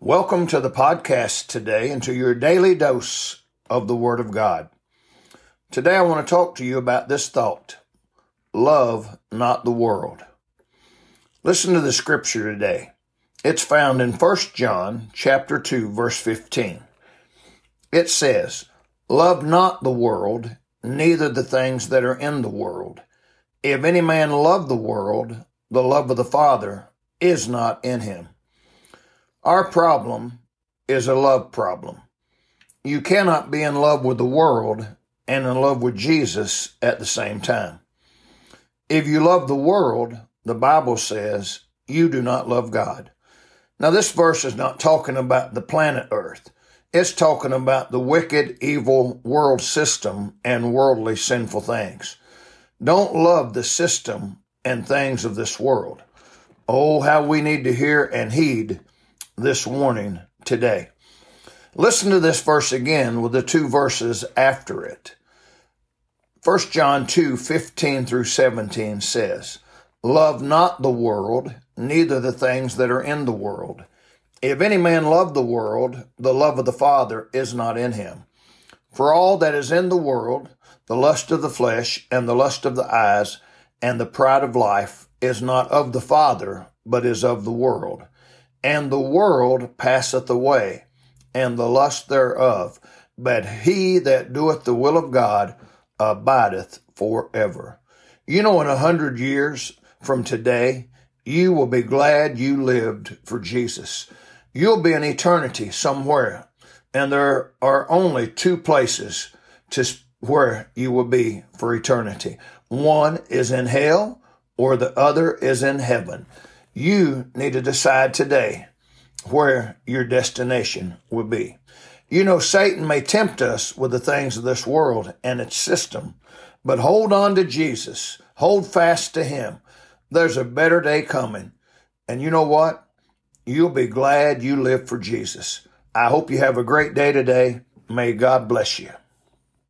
Welcome to the podcast today and to your daily dose of the Word of God. Today I want to talk to you about this thought love not the world. Listen to the scripture today. It's found in 1 John chapter 2 verse 15. It says, Love not the world, neither the things that are in the world. If any man love the world, the love of the Father is not in him. Our problem is a love problem. You cannot be in love with the world and in love with Jesus at the same time. If you love the world, the Bible says you do not love God. Now, this verse is not talking about the planet Earth. It's talking about the wicked, evil world system and worldly sinful things. Don't love the system and things of this world. Oh, how we need to hear and heed this warning today. Listen to this verse again with the two verses after it. 1 John 2 15 through 17 says, Love not the world, neither the things that are in the world. If any man love the world, the love of the Father is not in him. For all that is in the world, the lust of the flesh, and the lust of the eyes, and the pride of life, is not of the Father, but is of the world and the world passeth away, and the lust thereof. But he that doeth the will of God abideth forever. You know, in a hundred years from today, you will be glad you lived for Jesus. You'll be in eternity somewhere, and there are only two places to where you will be for eternity. One is in hell, or the other is in heaven. You need to decide today where your destination will be. You know, Satan may tempt us with the things of this world and its system, but hold on to Jesus. Hold fast to Him. There's a better day coming. And you know what? You'll be glad you lived for Jesus. I hope you have a great day today. May God bless you.